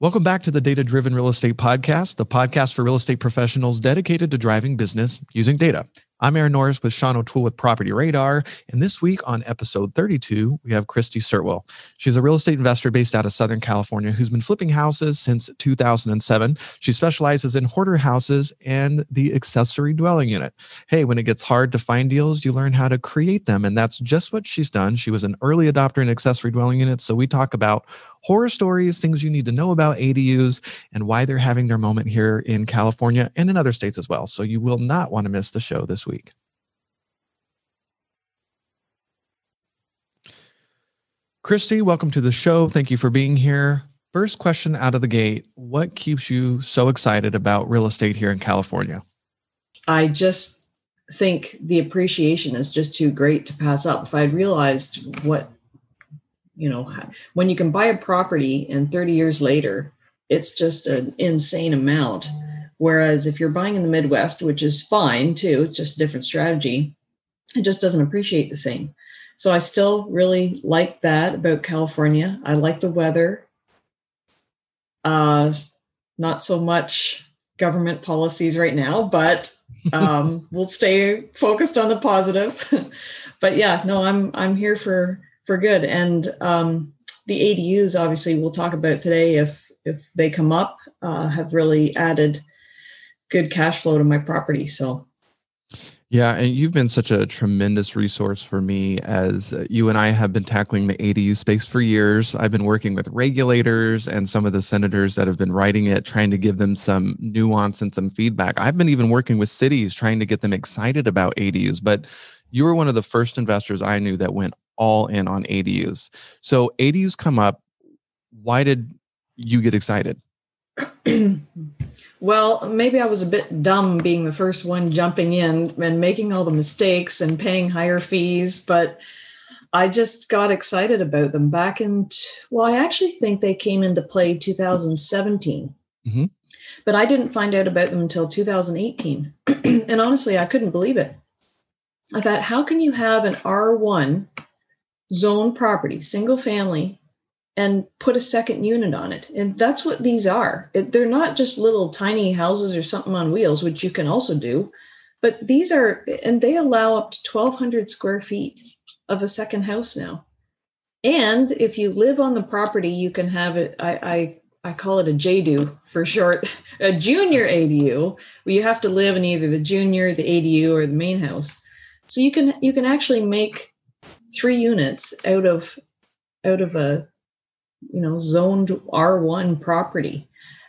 Welcome back to the Data Driven Real Estate Podcast, the podcast for real estate professionals dedicated to driving business using data. I'm Aaron Norris with Sean O'Toole with Property Radar. And this week on episode 32, we have Christy Sirtwell. She's a real estate investor based out of Southern California who's been flipping houses since 2007. She specializes in hoarder houses and the accessory dwelling unit. Hey, when it gets hard to find deals, you learn how to create them. And that's just what she's done. She was an early adopter in accessory dwelling units. So we talk about horror stories, things you need to know about ADUs, and why they're having their moment here in California and in other states as well. So you will not want to miss the show this week. Christy, welcome to the show. Thank you for being here. First question out of the gate What keeps you so excited about real estate here in California? I just think the appreciation is just too great to pass up. If I'd realized what you know when you can buy a property and 30 years later it's just an insane amount. Whereas if you're buying in the midwest which is fine too it's just a different strategy it just doesn't appreciate the same. So i still really like that about california. I like the weather. Uh not so much government policies right now but um we'll stay focused on the positive. But yeah no i'm i'm here for for good. And um, the ADUs, obviously, we'll talk about today if if they come up, uh, have really added good cash flow to my property. So. Yeah, and you've been such a tremendous resource for me as you and I have been tackling the ADU space for years. I've been working with regulators and some of the senators that have been writing it, trying to give them some nuance and some feedback. I've been even working with cities trying to get them excited about ADUs, but you were one of the first investors I knew that went all in on ADUs. So ADUs come up. Why did you get excited? well, maybe I was a bit dumb being the first one jumping in and making all the mistakes and paying higher fees, but I just got excited about them back in, well, I actually think they came into play 2017. Mm-hmm. But I didn't find out about them until 2018. and honestly, I couldn't believe it. I thought, how can you have an R1 zone property, single family, and put a second unit on it. And that's what these are. They're not just little tiny houses or something on wheels, which you can also do, but these are, and they allow up to 1,200 square feet of a second house now. And if you live on the property, you can have it. I, I, I call it a JDU for short, a junior ADU, where you have to live in either the junior, the ADU, or the main house. So you can you can actually make three units out of out of a you know zoned R1 property.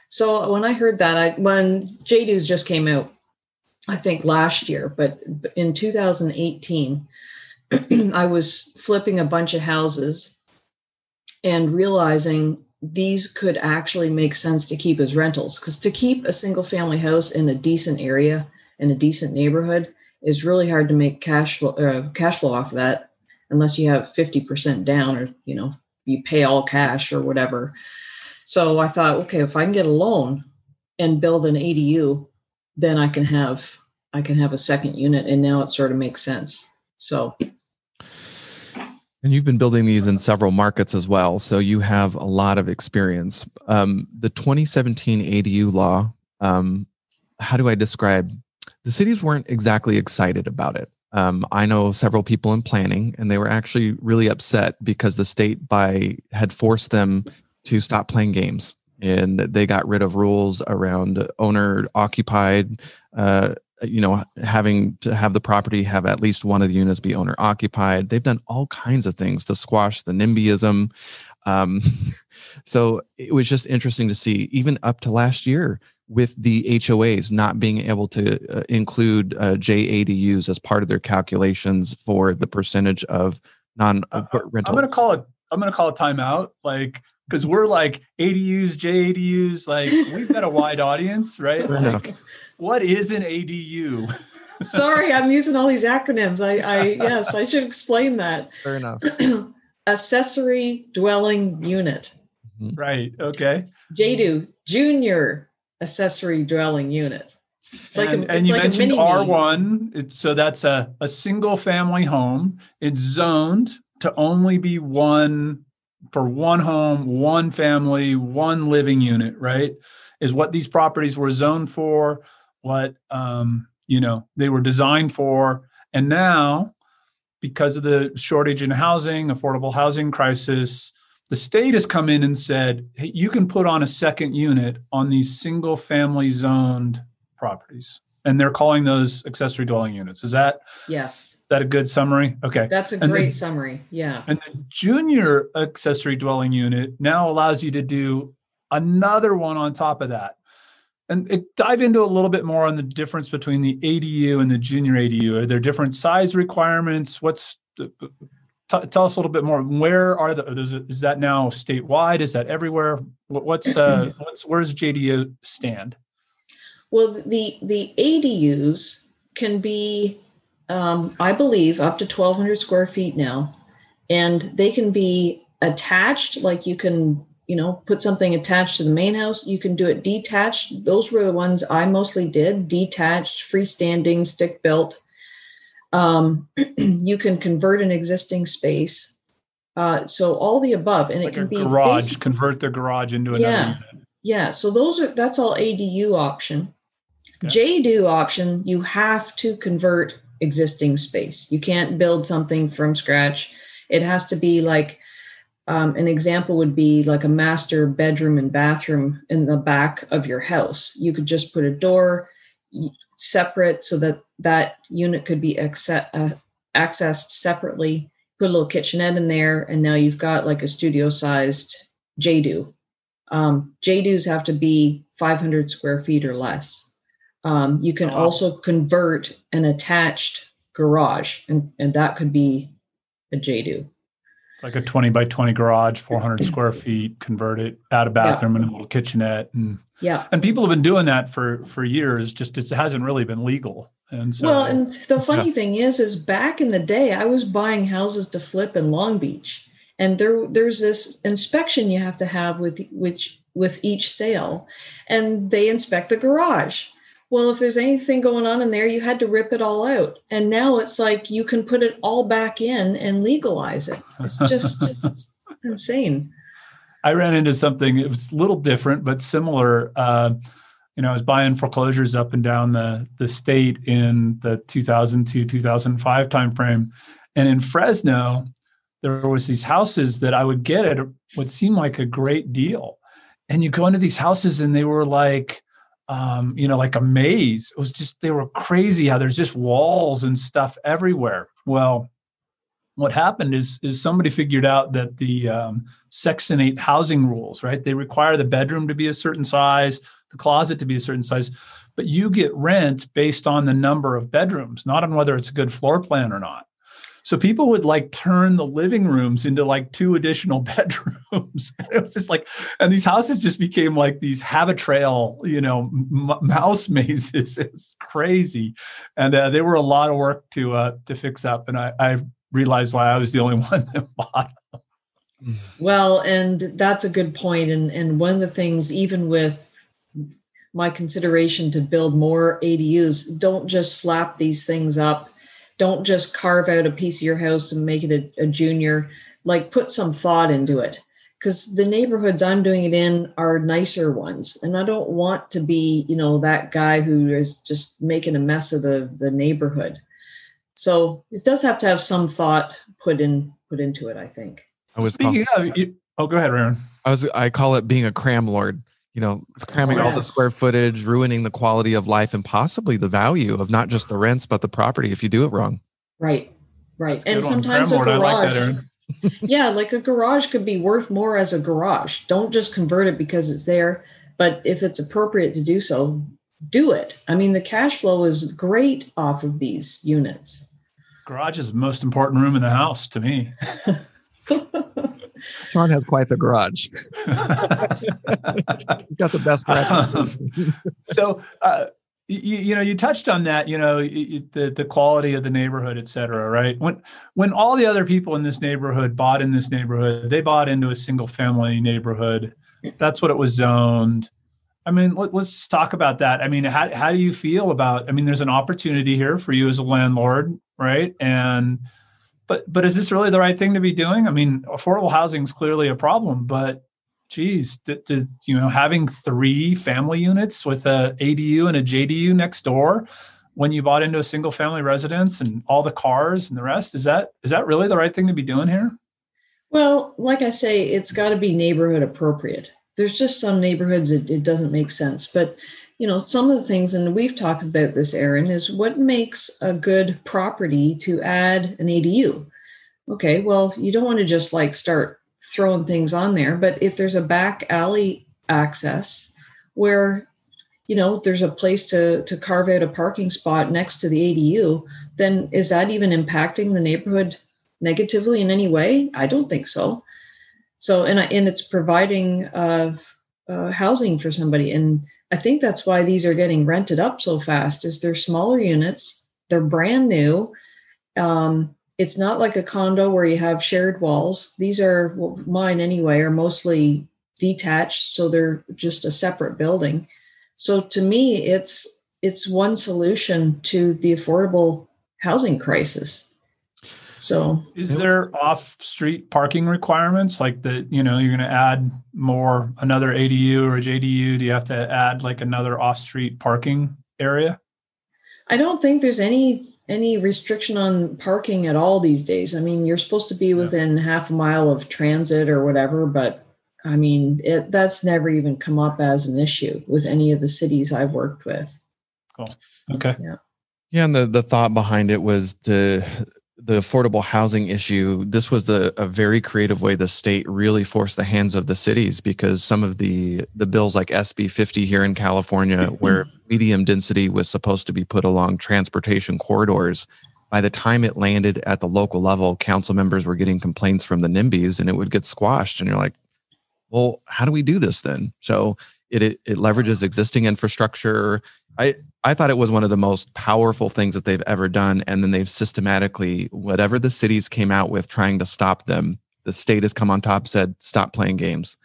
So when I heard that, I when JDUs just came out, I think last year, but in 2018, I was flipping a bunch of houses and realizing these could actually make sense to keep as rentals because to keep a single family house in a decent area in a decent neighborhood is really hard to make cash flow uh, cash flow off of that unless you have 50% down or, you know, you pay all cash or whatever. So I thought, okay, if I can get a loan and build an ADU, then I can have I can have a second unit and now it sort of makes sense. So and you've been building these in several markets as well. So you have a lot of experience. Um, the 2017 ADU law, um, how do I describe? The cities weren't exactly excited about it. Um, I know several people in planning, and they were actually really upset because the state by had forced them to stop playing games, and they got rid of rules around owner occupied. Uh, you know, having to have the property have at least one of the units be owner occupied. They've done all kinds of things to squash the NIMBYism. Um, so it was just interesting to see, even up to last year, with the HOAs not being able to uh, include uh, JADUs as part of their calculations for the percentage of non uh, rental. I'm going to call it. I'm going to call it timeout, like because we're like ADUs, JADUs, like we've got a wide audience, right? Like, what is an ADU? Sorry, I'm using all these acronyms. I, I yes, I should explain that. Fair enough. Accessory dwelling unit. Mm-hmm. Right. Okay. JADU, junior accessory dwelling unit. It's like and, a, and you like mentioned R1. It's, so that's a, a single family home. It's zoned to only be one for one home, one family, one living unit, right? Is what these properties were zoned for, what um, you know they were designed for, and now because of the shortage in housing, affordable housing crisis, the state has come in and said, hey, you can put on a second unit on these single family zoned properties. And they're calling those accessory dwelling units. Is that yes? Is That a good summary? Okay, that's a great summary. Yeah. And the junior accessory dwelling unit now allows you to do another one on top of that. And it, dive into a little bit more on the difference between the ADU and the junior ADU. Are there different size requirements? What's the, t- tell us a little bit more. Where are the? Is that now statewide? Is that everywhere? What's uh, what's where's JDU stand? Well, the the ADUs can be, um, I believe, up to 1,200 square feet now, and they can be attached. Like you can, you know, put something attached to the main house. You can do it detached. Those were the ones I mostly did: detached, freestanding, stick built. Um, you can convert an existing space. Uh, so all the above, and like it can be garage. Convert the garage into another yeah, unit. Yeah. So those are that's all ADU option. Okay. JDU option, you have to convert existing space. You can't build something from scratch. It has to be like um, an example would be like a master bedroom and bathroom in the back of your house. You could just put a door separate so that that unit could be acce- uh, accessed separately. Put a little kitchenette in there, and now you've got like a studio sized JDU. Um, JDUs have to be 500 square feet or less. Um, you can also convert an attached garage, and, and that could be a JDU. Like a 20 by 20 garage, 400 square feet, convert it, add a bathroom yeah. and a little kitchenette. And yeah. And people have been doing that for for years, just it hasn't really been legal. And so Well, and the funny yeah. thing is, is back in the day, I was buying houses to flip in Long Beach. And there there's this inspection you have to have with which with each sale. And they inspect the garage well, if there's anything going on in there, you had to rip it all out. And now it's like you can put it all back in and legalize it. It's just insane. I ran into something, it was a little different, but similar. Uh, you know, I was buying foreclosures up and down the, the state in the 2002, 2005 timeframe. And in Fresno, there was these houses that I would get at what seemed like a great deal. And you go into these houses and they were like, um, you know, like a maze. It was just they were crazy how there's just walls and stuff everywhere. Well, what happened is is somebody figured out that the um, Section Eight housing rules, right? They require the bedroom to be a certain size, the closet to be a certain size, but you get rent based on the number of bedrooms, not on whether it's a good floor plan or not. So people would like turn the living rooms into like two additional bedrooms. it was just like, and these houses just became like these Habitrail, you know, m- mouse mazes. It's crazy, and uh, they were a lot of work to uh, to fix up. And I, I realized why I was the only one that bought them. Mm. Well, and that's a good point. And and one of the things, even with my consideration to build more ADUs, don't just slap these things up don't just carve out a piece of your house and make it a, a junior. Like put some thought into it. Because the neighborhoods i'm doing it in are nicer ones. And i don't want to be you know that guy who is just making a mess of the the neighborhood. So it does have to have some thought put in put into it i think. I was speaking call- of you, oh go ahead Aaron. i was i call it being a cram lord you know, it's cramming yes. all the square footage, ruining the quality of life and possibly the value of not just the rents, but the property if you do it wrong. Right. Right. And sometimes a garage. Like yeah, like a garage could be worth more as a garage. Don't just convert it because it's there, but if it's appropriate to do so, do it. I mean, the cash flow is great off of these units. Garage is the most important room in the house to me. Sean has quite the garage. got the best Um, so, uh, you, you, know, you touched on that. You know, the the quality of the neighborhood, et cetera. Right? When when all the other people in this neighborhood bought in this neighborhood, they bought into a single family neighborhood. That's what it was zoned. I mean, let, us talk about that. I mean, how how do you feel about? I mean, there's an opportunity here for you as a landlord, right? And but but is this really the right thing to be doing? I mean, affordable housing is clearly a problem, but geez, you know, having three family units with a ADU and a JDU next door when you bought into a single family residence and all the cars and the rest is that is that really the right thing to be doing here? Well, like I say, it's got to be neighborhood appropriate. There's just some neighborhoods it, it doesn't make sense, but you know, some of the things, and we've talked about this, Aaron, is what makes a good property to add an ADU. Okay, well, you don't want to just like start throwing things on there, but if there's a back alley access where you know there's a place to to carve out a parking spot next to the ADU, then is that even impacting the neighborhood negatively in any way? I don't think so. So, and and it's providing uh, uh, housing for somebody. And I think that's why these are getting rented up so fast. Is they're smaller units, they're brand new. Um, it's not like a condo where you have shared walls. These are well, mine anyway, are mostly detached, so they're just a separate building. So to me, it's it's one solution to the affordable housing crisis. So, is there off-street parking requirements like that? You know, you're going to add more another ADU or a JDU. Do you have to add like another off-street parking area? I don't think there's any any restriction on parking at all these days. I mean, you're supposed to be within yeah. half a mile of transit or whatever, but I mean, it, that's never even come up as an issue with any of the cities I've worked with. Cool. Okay. Yeah. Yeah, and the, the thought behind it was to the affordable housing issue, this was the, a very creative way the state really forced the hands of the cities because some of the the bills like SB 50 here in California, mm-hmm. where medium density was supposed to be put along transportation corridors, by the time it landed at the local level, council members were getting complaints from the NIMBYs and it would get squashed. And you're like, well, how do we do this then? So it, it, it leverages existing infrastructure. I, I thought it was one of the most powerful things that they've ever done. And then they've systematically, whatever the cities came out with trying to stop them, the state has come on top, said, stop playing games.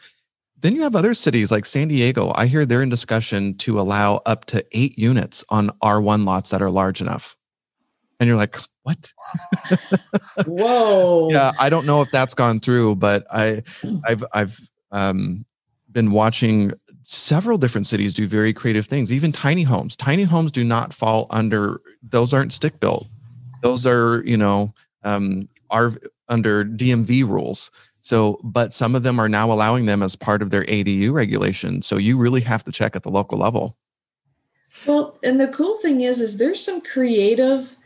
Then you have other cities like San Diego. I hear they're in discussion to allow up to eight units on R1 lots that are large enough. And you're like, what? Whoa. yeah, I don't know if that's gone through, but I I've I've um been watching several different cities do very creative things even tiny homes. Tiny homes do not fall under those aren't stick built. Those are you know um, are under dmv rules. So but some of them are now allowing them as part of their adu regulation. So you really have to check at the local level. Well and the cool thing is is there's some creative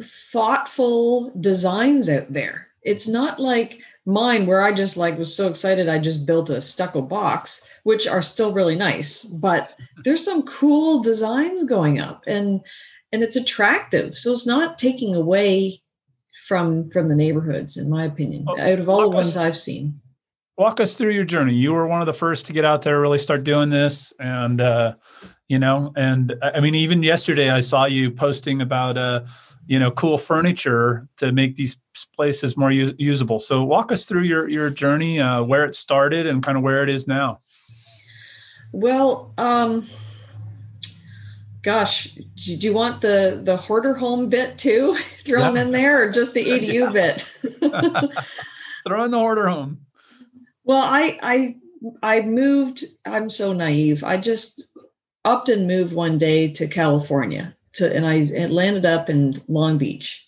thoughtful designs out there. It's not like mine where I just like was so excited I just built a stucco box, which are still really nice, but there's some cool designs going up and and it's attractive. So it's not taking away from from the neighborhoods, in my opinion, well, out of all the ones us, I've seen. Walk us through your journey. You were one of the first to get out there, really start doing this, and uh, you know, and I mean, even yesterday I saw you posting about uh you know cool furniture to make these places more u- usable. So walk us through your your journey uh, where it started and kind of where it is now. Well um gosh do you want the the hoarder home bit too thrown yeah. in there or just the adu bit? Throw in the hoarder home. Well i i i moved i'm so naive. I just upped and moved one day to california to, and I landed up in Long Beach.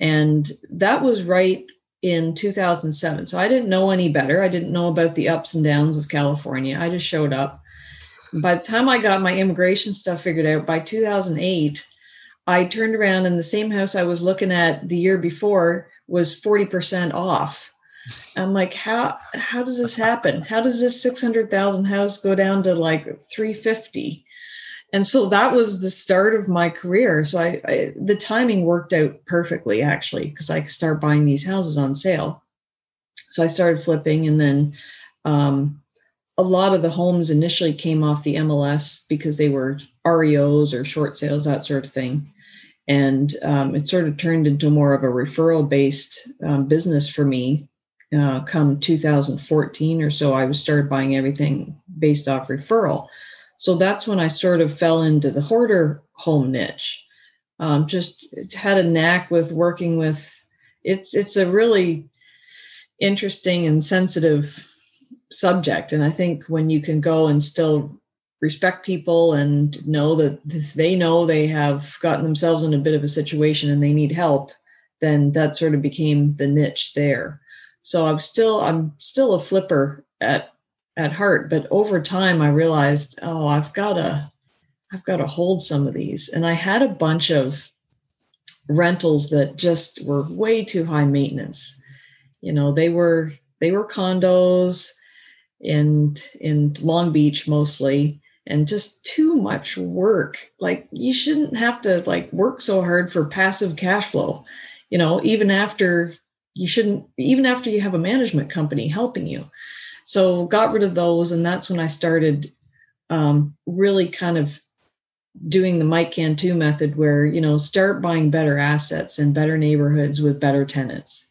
And that was right in 2007. So I didn't know any better. I didn't know about the ups and downs of California. I just showed up. By the time I got my immigration stuff figured out, by 2008, I turned around and the same house I was looking at the year before was 40% off. I'm like, how how does this happen? How does this 600,000 house go down to like 350? And so that was the start of my career. So I, I the timing worked out perfectly actually because i could start buying these houses on sale. So i started flipping and then um, a lot of the homes initially came off the mls because they were reos or short sales that sort of thing. And um, it sort of turned into more of a referral based um, business for me uh, come 2014 or so i was started buying everything based off referral so that's when I sort of fell into the hoarder home niche. Um, just had a knack with working with it's it's a really interesting and sensitive subject and i think when you can go and still respect people and know that they know they have gotten themselves in a bit of a situation and they need help then that sort of became the niche there so i'm still i'm still a flipper at at heart but over time i realized oh i've got to i've got to hold some of these. And i had a bunch of rentals that just were way too high maintenance. You know they were they were condos in in long beach mostly and just too much work. Like you shouldn't have to like work so hard for passive cash flow. You know even after you shouldn't even after you have a management company helping you so got rid of those and that's when i started um, really kind of doing the mike cantu method where you know start buying better assets and better neighborhoods with better tenants.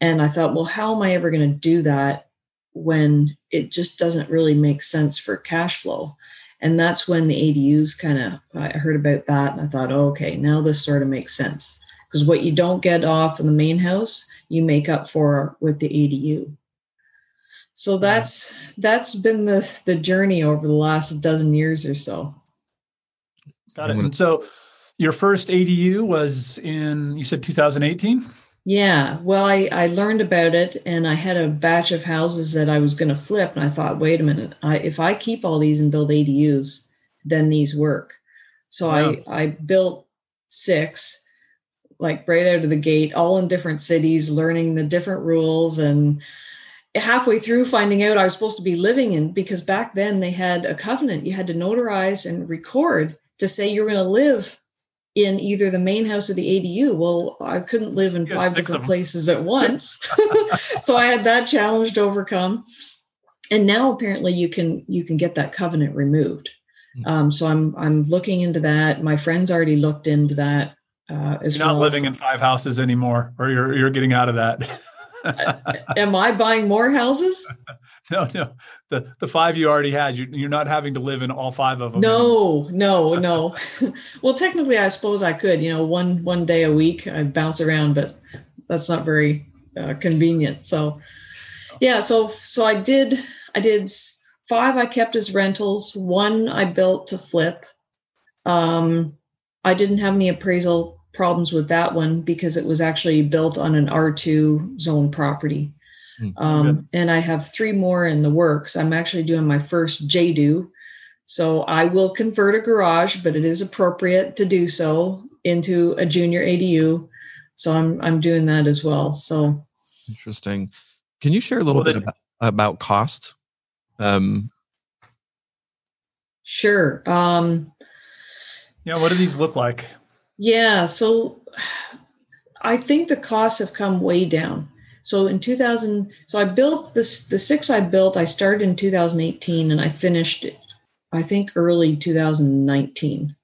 And i thought well how am i ever going to do that when it just doesn't really make sense for cash flow? And that's when the adus kind of i heard about that and i thought oh, okay now this sort of makes sense. Because what you don't get off in the main house you make up for with the adu so that's that's been the the journey over the last dozen years or so. Got it. And so your first adu was in you said 2018 yeah. Well i i learned about it and i had a batch of houses that i was going to flip and i thought wait a minute. I, if i keep all these and build adus then these work. So wow. i i built six like right out of the gate, all in different cities, learning the different rules and halfway through finding out I was supposed to be living in because back then they had a covenant you had to notarize and record to say you're going to live in either the main house or the ADU. Well, I couldn't live in five different places at once. so I had that challenge to overcome. And now apparently you can you can get that covenant removed. Hmm. Um, so I'm I'm looking into that. My friends already looked into that uh, as you're not well. living in five houses anymore, or you're you're getting out of that. Am I buying more houses? no, no. The the five you already had, you, you're not having to live in all five of them. No, no, no. well, technically, I suppose I could. You know, one one day a week, I'd bounce around, but that's not very uh, convenient. So, yeah. So so I did I did five. I kept as rentals. One I built to flip. Um, I didn't have any appraisal problems with that one because it was actually built on an R2 zone property. Mm, um, and I have three more in the works. I'm actually doing my first JDU. So I will convert a garage, but it is appropriate to do so into a junior ADU. So I'm I'm doing that as well. So interesting. Can you share a little well, bit about, about cost? Um, sure. Um, yeah, what do these look like? Yeah, so I think the costs have come way down. So in 2000, so I built this, the six I built, I started in 2018 and I finished, I think, early 2019.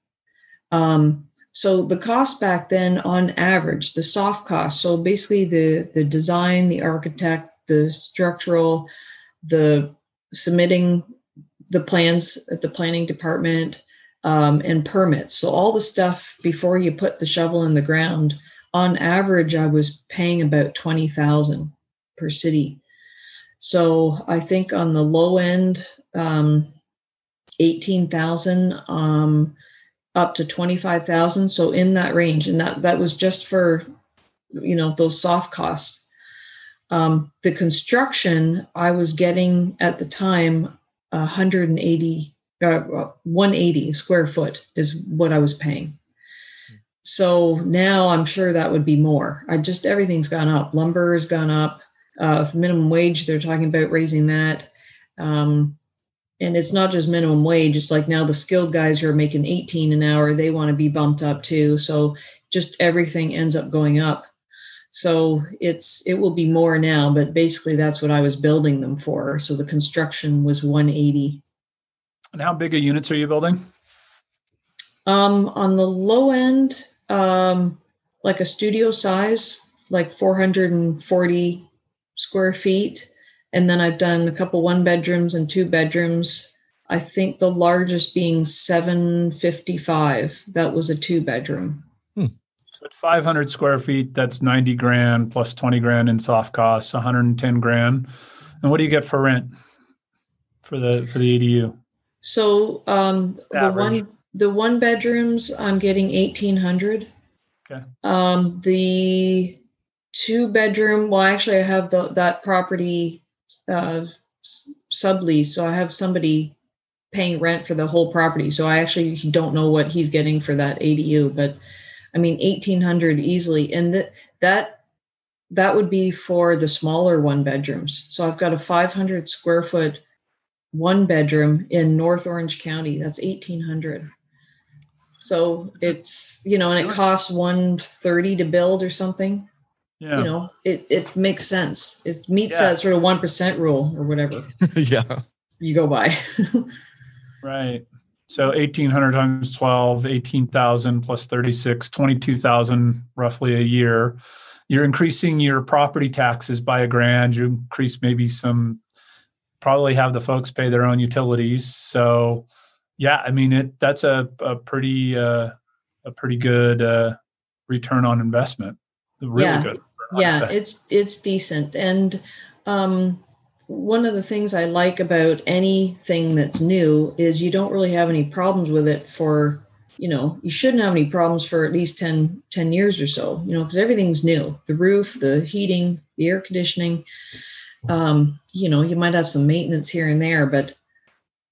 Um, so the cost back then on average, the soft cost, so basically the, the design, the architect, the structural, the submitting the plans at the planning department, um, and permits. So all the stuff before you put the shovel in the ground. On average, I was paying about twenty thousand per city. So I think on the low end, um, eighteen thousand um, up to twenty five thousand. So in that range, and that that was just for you know those soft costs. Um, the construction I was getting at the time 180 uh, 180 square foot is what I was paying. So now I'm sure that would be more. I just everything's gone up. Lumber has gone up. Uh, minimum wage, they're talking about raising that. Um, and it's not just minimum wage. It's like now the skilled guys who are making 18 an hour, they want to be bumped up too. So just everything ends up going up. So it's it will be more now, but basically that's what I was building them for. So the construction was 180 and how big a units are you building? Um, on the low end, um, like a studio size, like 440 square feet. And then I've done a couple one bedrooms and two bedrooms. I think the largest being 755. That was a two bedroom. Hmm. At 500 square feet, that's 90 grand plus 20 grand in soft costs, 110 grand. And what do you get for rent for the for the ADU? So um, the one the one bedrooms I'm getting eighteen hundred. Okay. Um, the two bedroom. Well, actually, I have the, that property uh, sublease, so I have somebody paying rent for the whole property. So I actually don't know what he's getting for that ADU, but I mean eighteen hundred easily, and that that that would be for the smaller one bedrooms. So I've got a five hundred square foot one bedroom in North Orange County. That's eighteen hundred. So it's you know, and it costs one thirty to build or something. Yeah. You know, it it makes sense. It meets Yeah. that sort of one percent rule or whatever yeah. you go by. Right. So 1800 times 12, 18,000 plus 36, 22,000 roughly a year. You're increasing your property taxes by a grand. You increase maybe some, probably have the folks pay their own utilities. So, yeah, I mean, it that's a, a pretty, uh, a pretty good uh, return on investment. Really Yeah. good. yeah it's it's decent and um one of the things i like about anything that's new is you don't really have any problems with it for you know you shouldn't have any problems for at least 10 10 years or so you know because everything's new the roof the heating the air conditioning um you know you might have some maintenance here and there but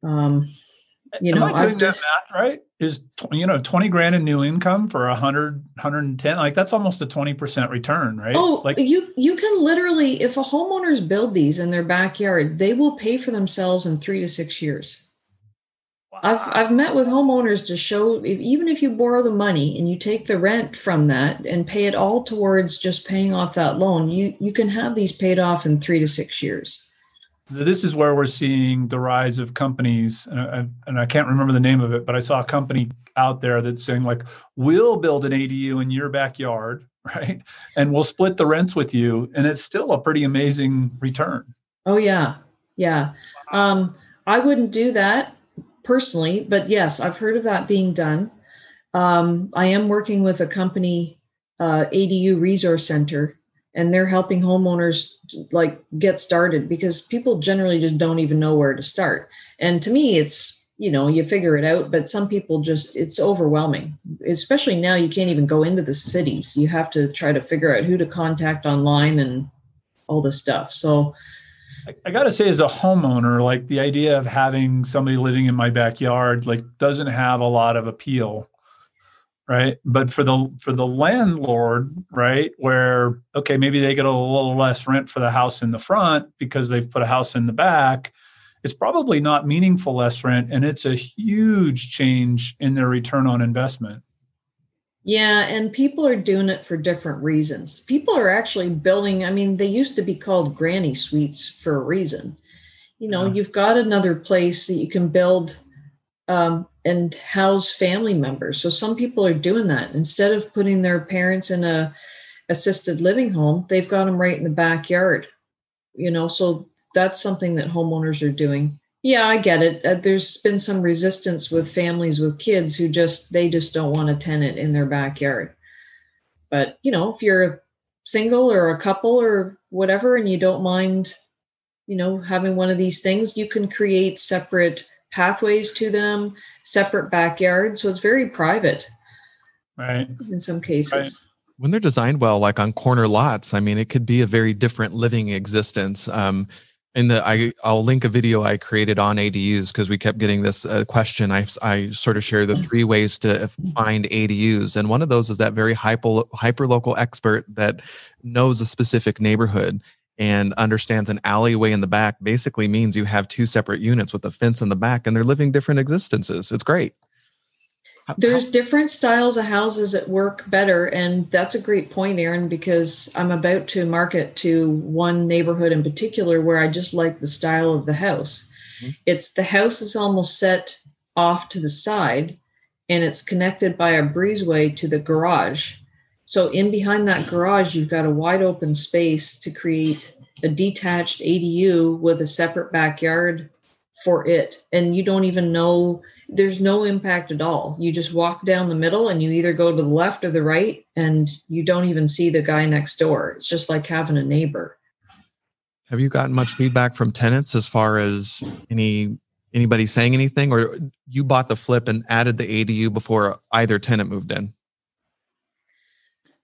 um you Am know, I doing I've that math right? Is you know twenty grand in new income for a hundred, hundred and ten? Like that's almost a twenty percent return, right? Oh, like you you can literally, if a homeowner's build these in their backyard, they will pay for themselves in three to six years. I've I've met with homeowners to show if, even if you borrow the money and you take the rent from that and pay it all towards just paying off that loan, you you can have these paid off in three to six years. So this is where we're seeing the rise of companies, and I, and I can't remember the name of it, but I saw a company out there that's saying like, "We'll build an ADU in your backyard, right? And we'll split the rents with you, and it's still a pretty amazing return." Oh yeah, yeah. Um, I wouldn't do that personally, but yes, I've heard of that being done. Um, I am working with a company, uh, ADU Resource Center, and they're helping homeowners like get started because people generally just don't even know where to start. And to me, it's you know you figure it out, but some people just it's overwhelming. Especially now, you can't even go into the cities. You have to try to figure out who to contact online and all this stuff. So. I, got to say, as a homeowner, like the idea of having somebody living in my backyard, like doesn't have a lot of appeal, right? But for the for the landlord, right, where okay, maybe they get a little less rent for the house in the front because they've put a house in the back. It's probably not meaningful less rent, and it's a huge change in their return on investment. Yeah, and people are doing it for different reasons. People are actually building, I mean, they used to be called granny suites for a reason. You know, Yeah. you've got another place that you can build um, and house family members. So some people are doing that. Instead of putting their parents in a assisted living home, they've got them right in the backyard. You know, so that's something that homeowners are doing. Yeah, I get it. Uh, there's been some resistance with families with kids who just they just don't want a tenant in their backyard. But you know, if you're single or a couple or whatever, and you don't mind, you know, having one of these things, you can create separate pathways to them, separate backyards. So it's very private Right. in some cases. when they're designed well like on corner lots i mean it could be a very different living existence um in the I, i'll link a video i created on adus because we kept getting this uh, question. I, I sort of share the three ways to find adus and one of those is that very hyper hyper local expert that knows a specific neighborhood and understands an alleyway in the back basically means you have two separate units with a fence in the back and they're living different existences. It's great There's different styles of houses that work better. And that's a great point, Aaron, because I'm about to market to one neighborhood in particular where I just like the style of the house. Mhm. It's the house is almost set off to the side and it's connected by a breezeway to the garage. So, in behind that garage, you've got a wide open space to create a detached ADU with a separate backyard for it and you don't even know there's no impact at all. You just walk down the middle and you either go to the left or the right and you don't even see the guy next door. It's just like having a neighbor. Have you gotten much feedback from tenants as far as any anybody saying anything or you bought the flip and added the adu before either tenant moved in?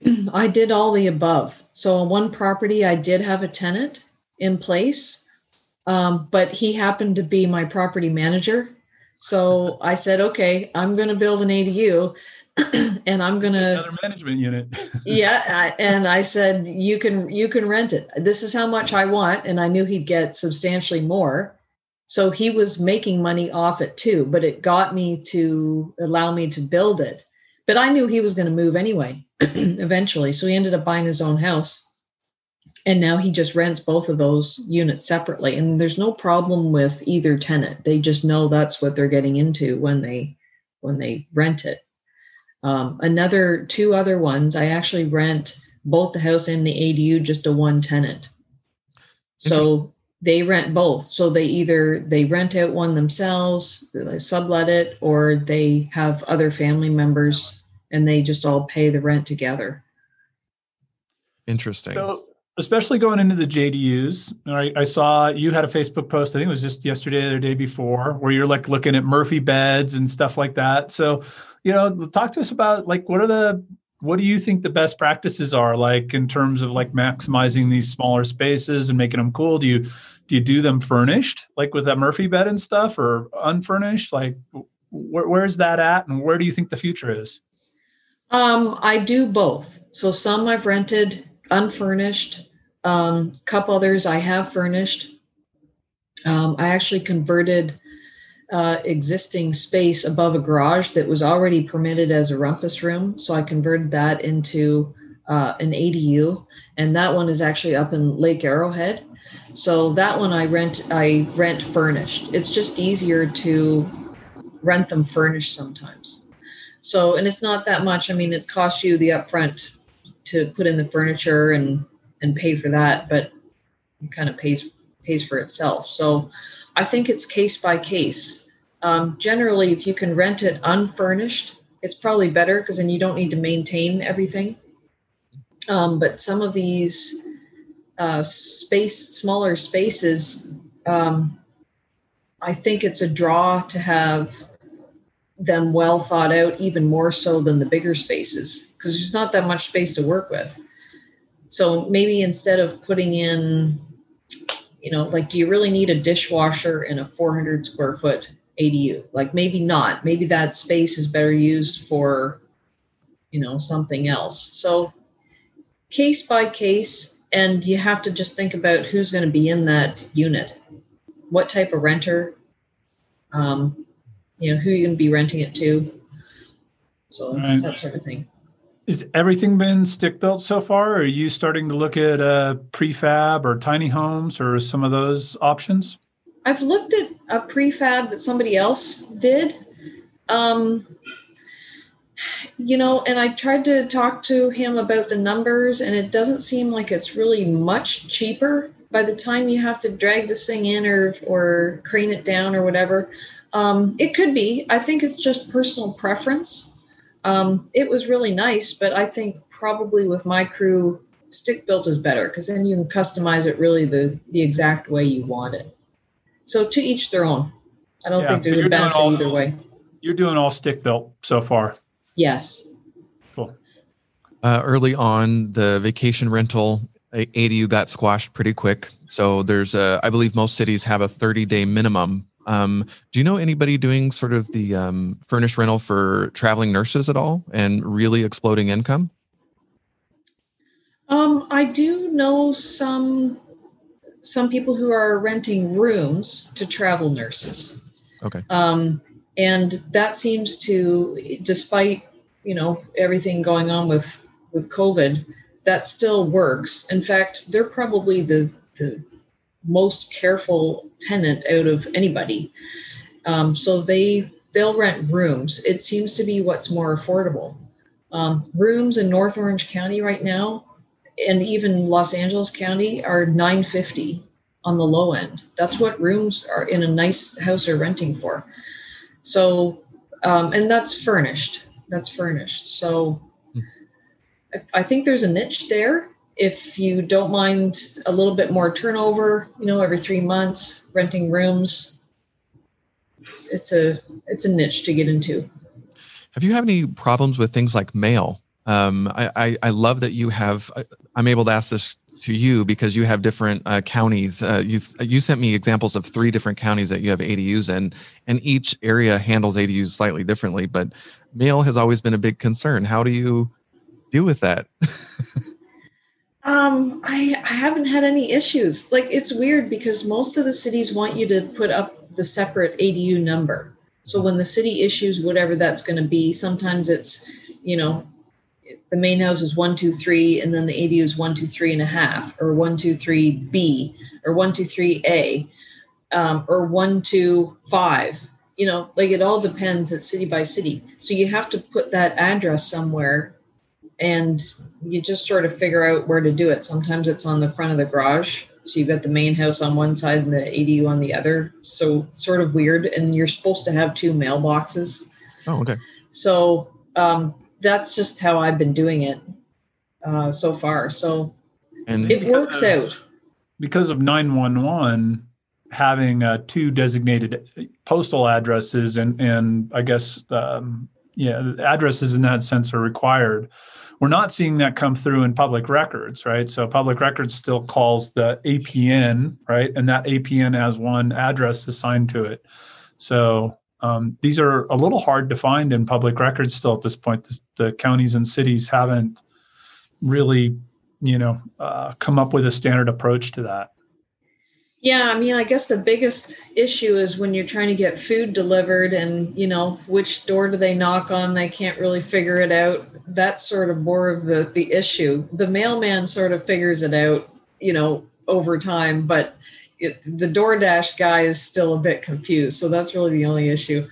I did all the above. So on one property i did have a tenant in place um, but he happened to be my property manager. So I said, okay, I'm going to build an ADU and I'm going to another management unit. yeah. I, and I said, you can, you can rent it. This is how much I want. And I knew he'd get substantially more. So he was making money off it too, but it got me to allow me to build it. But I knew he was going to move anyway, eventually. So he ended up buying his own house and now he just rents both of those units separately. And there's no problem with either tenant. They just know that's what they're getting into when they when they rent it. Um, another two other ones i actually rent both the house and the adu just to one tenant. So they rent both. So they either they rent out one themselves they sublet it or they have other family members and they just all pay the rent together. Interesting. So especially going into the JDUs. I, I, saw you had a Facebook post, I think it was just yesterday or the day before, where you're like looking at Murphy beds and stuff like that. So, you know, talk to us about like what are the what do you think the best practices are like in terms of like maximizing these smaller spaces and making them cool? Do you do you do them furnished like with that Murphy bed and stuff or unfurnished? Like wh- where's that at and where do you think the future is? Um, I do both. So some I've rented unfurnished um, couple others I have furnished. Um, I actually converted uh, existing space above a garage that was already permitted as a rumpus room. So I converted that into uh, an ADU, and that one is actually up in Lake Arrowhead. So that one I rent I rent furnished. It's just easier to rent them furnished sometimes. So and it's not that much. I mean, it costs you the upfront to put in the furniture and and pay for that, but it kind of pays pays for itself. So I think it's case by case. Um, generally, if you can rent it unfurnished, it's probably better because then you don't need to maintain everything. Um, but some of these uh, space, smaller spaces, um, I think it's a draw to have them well thought out, even more so than the bigger spaces, because there's not that much space to work with. So maybe instead of putting in, you know, like, do you really need a dishwasher in a 400 square foot ADU? Like, maybe not. Maybe that space is better used for, you know, something else. So, case by case, and you have to just think about who's going to be in that unit, what type of renter, um, you know, who you're going to be renting it to. So, right. that sort of thing. Is everything been stick built so far? Are you starting to look at uh, prefab or tiny homes or some of those options? I've looked at a prefab that somebody else did. Um, you know, and I tried to talk to him about the numbers, and it doesn't seem like it's really much cheaper by the time you have to drag this thing in or or crane it down or whatever. Um, it could be. I think it's just personal preference. Um, it was really nice, but I think probably with my crew, stick built is better because then you can customize it really the the exact way you want it. So to each their own. I don't yeah, think there's a benefit all, either way. You're doing all stick built so far. Yes. Cool. Uh, early on, the vacation rental ADU got squashed pretty quick. So there's a, I believe most cities have a 30 day minimum um, do you know anybody doing sort of the um, furnished rental for traveling nurses at all and really exploding income? Um, I do know some some people who are renting rooms to travel nurses. Okay. Um, and that seems to, despite you know everything going on with with COVID, that still works. In fact, they're probably the the most careful tenant out of anybody. Um, so they they'll rent rooms. It seems to be what's more affordable. Um, rooms in North Orange County right now, and even Los Angeles County, are nine fifty on the low end. That's what rooms are in a nice house are renting for. So, um, and that's furnished. That's furnished. So, I, I think there's a niche there. If you don't mind a little bit more turnover, you know, every three months, renting rooms, it's, it's a it's a niche to get into. Have you had any problems with things like mail? Um, I, I, I love that you have. I'm able to ask this to you because you have different uh, counties. Uh, you you sent me examples of three different counties that you have ADUs in, and each area handles ADUs slightly differently. But mail has always been a big concern. How do you deal with that? um, I I haven't had any issues. Like it's weird because most of the cities want you to put up the separate ADU number. So when the city issues whatever that's going to be, sometimes it's you know the main house is one, two, three, and then the ADU is one, two, three and a half, or one, two, three B, or one, two, three A, um, or one, two, five. You know, like it all depends at city by city. So you have to put that address somewhere and you just sort of figure out where to do it. Sometimes it's on the front of the garage. So you've got the main house on one side and the ADU on the other. So sort of weird. And you're supposed to have two mailboxes. Oh, okay. So um, that's just how I've been doing it uh, so far. So And it works of- out. because of 911 having uh, two designated postal addresses and and I guess um, yeah addresses in that sense are required. We're not seeing that come through in public records, right? So public records still calls the APN, right, and that APN has one address assigned to it. So um, these are a little hard to find in public records still at this point. This, the counties and cities haven't really, you know, uh, come up with a standard approach to that. Yeah, I mean, I guess the biggest issue is when you're trying to get food delivered and, you know, which door do they knock on? They can't really figure it out. That's sort of more of the, the issue. The mailman sort of figures it out, you know, over time, but it, the DoorDash guy is still a bit confused. So that's really the only issue.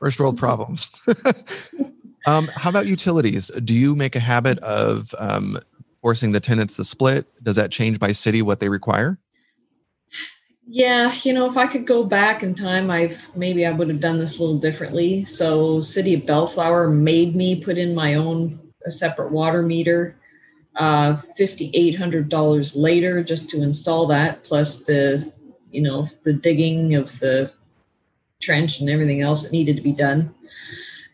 First world problems. um, how about utilities? Do you make a habit of um, forcing the tenants to split? Does that change by city what they require? Yeah, you know, if I could go back in time, I've maybe I would have done this a little differently. So, City of Bellflower made me put in my own a separate water meter. Uh, fifty eight hundred dollars later just to install that, plus the, you know, the digging of the trench and everything else that needed to be done.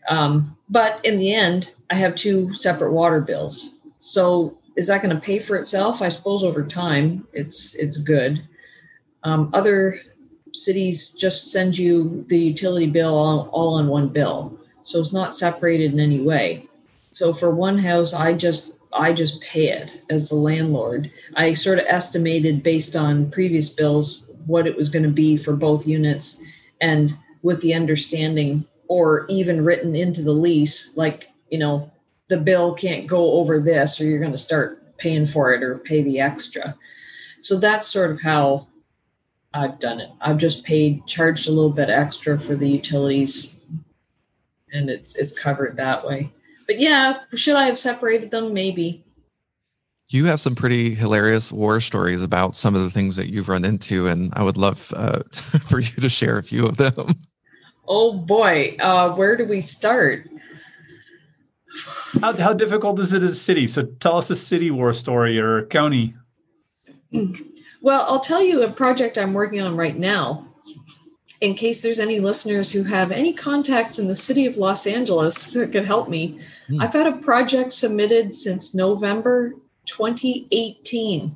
Um, but in the end, I have two separate water bills. So, is that going to pay for itself? I suppose over time, it's it's good. Um, other cities just send you the utility bill all, all on one bill, so it's not separated in any way. So for one house, I just I just pay it as the landlord. I sort of estimated based on previous bills what it was going to be for both units, and with the understanding or even written into the lease, like you know the bill can't go over this, or you're going to start paying for it or pay the extra. So that's sort of how I've done it. I've just paid, charged a little bit extra for the utilities, and it's it's covered that way. But yeah, should I have separated them? Maybe. You have some pretty hilarious war stories about some of the things that you've run into, and I would love uh, for you to share a few of them. Oh boy, uh, where do we start? How, how difficult is it as a city? So tell us a city war story or a county. Well, I'll tell you a project I'm working on right now. In case there's any listeners who have any contacts in the city of Los Angeles that could help me, Hmm. I've had a project submitted since November 2018,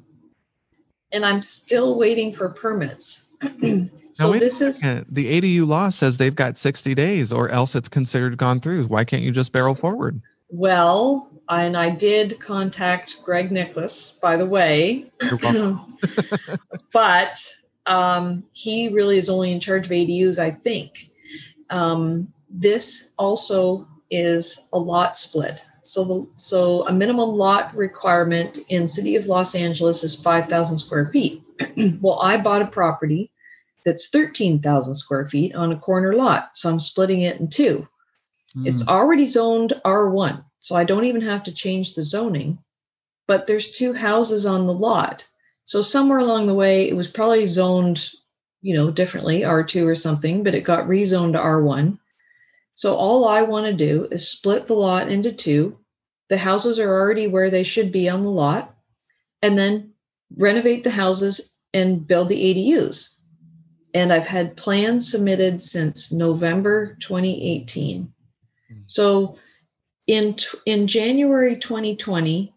and I'm still waiting for permits. so this is the ADU law says they've got 60 days or else it's considered gone through. Why can't you just barrel forward? well, and I did contact Greg Nicholas, by the way. But um, he really is only in charge of ADUs, I think. Um, this also is a lot split. So, the, so a minimum lot requirement in City of Los Angeles is five thousand square feet. well, I bought a property that's thirteen thousand square feet on a corner lot, so I'm splitting it in two. It's already zoned R1, so I don't even have to change the zoning. But there's two houses on the lot. So somewhere along the way, it was probably zoned, you know, differently, R2 or something, but it got rezoned to R1. So all I want to do is split the lot into two. The houses are already where they should be on the lot, and then renovate the houses and build the ADUs. And I've had plans submitted since November 2018. Hmm. So in in January 2020,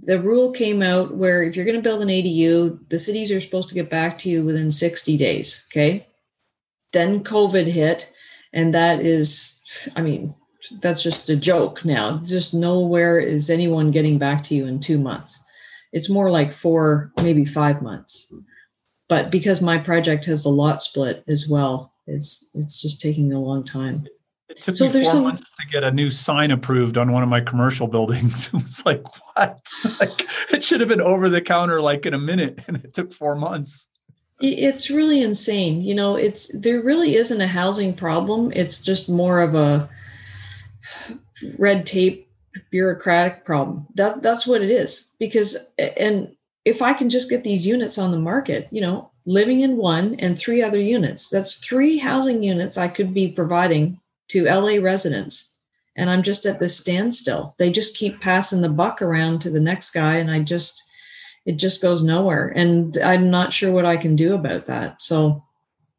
the rule came out where if you're going to build an ADU, the cities are supposed to get back to you within 60 days. Okay. Then COVID hit, and that is, I mean, that's just a joke now. Just nowhere is anyone getting back to you in two months. It's more like four, maybe five months. But because my project has a lot split as well, it's it's just taking a long time. It took so me four some... months to get a new sign approved on one of my commercial buildings. it was like, what? like it should have been over the counter like in a minute, and it took four months. It's really insane. You know, it's there really isn't a housing problem. It's just more of a red tape bureaucratic problem. That that's what it is. Because and if I can just get these units on the market, you know, living in one and three other units, that's three housing units I could be providing to LA residents. And I'm just at this standstill. They just keep passing the buck around to the next guy, and I just, it just goes nowhere. And I'm not sure what I can do about that. So,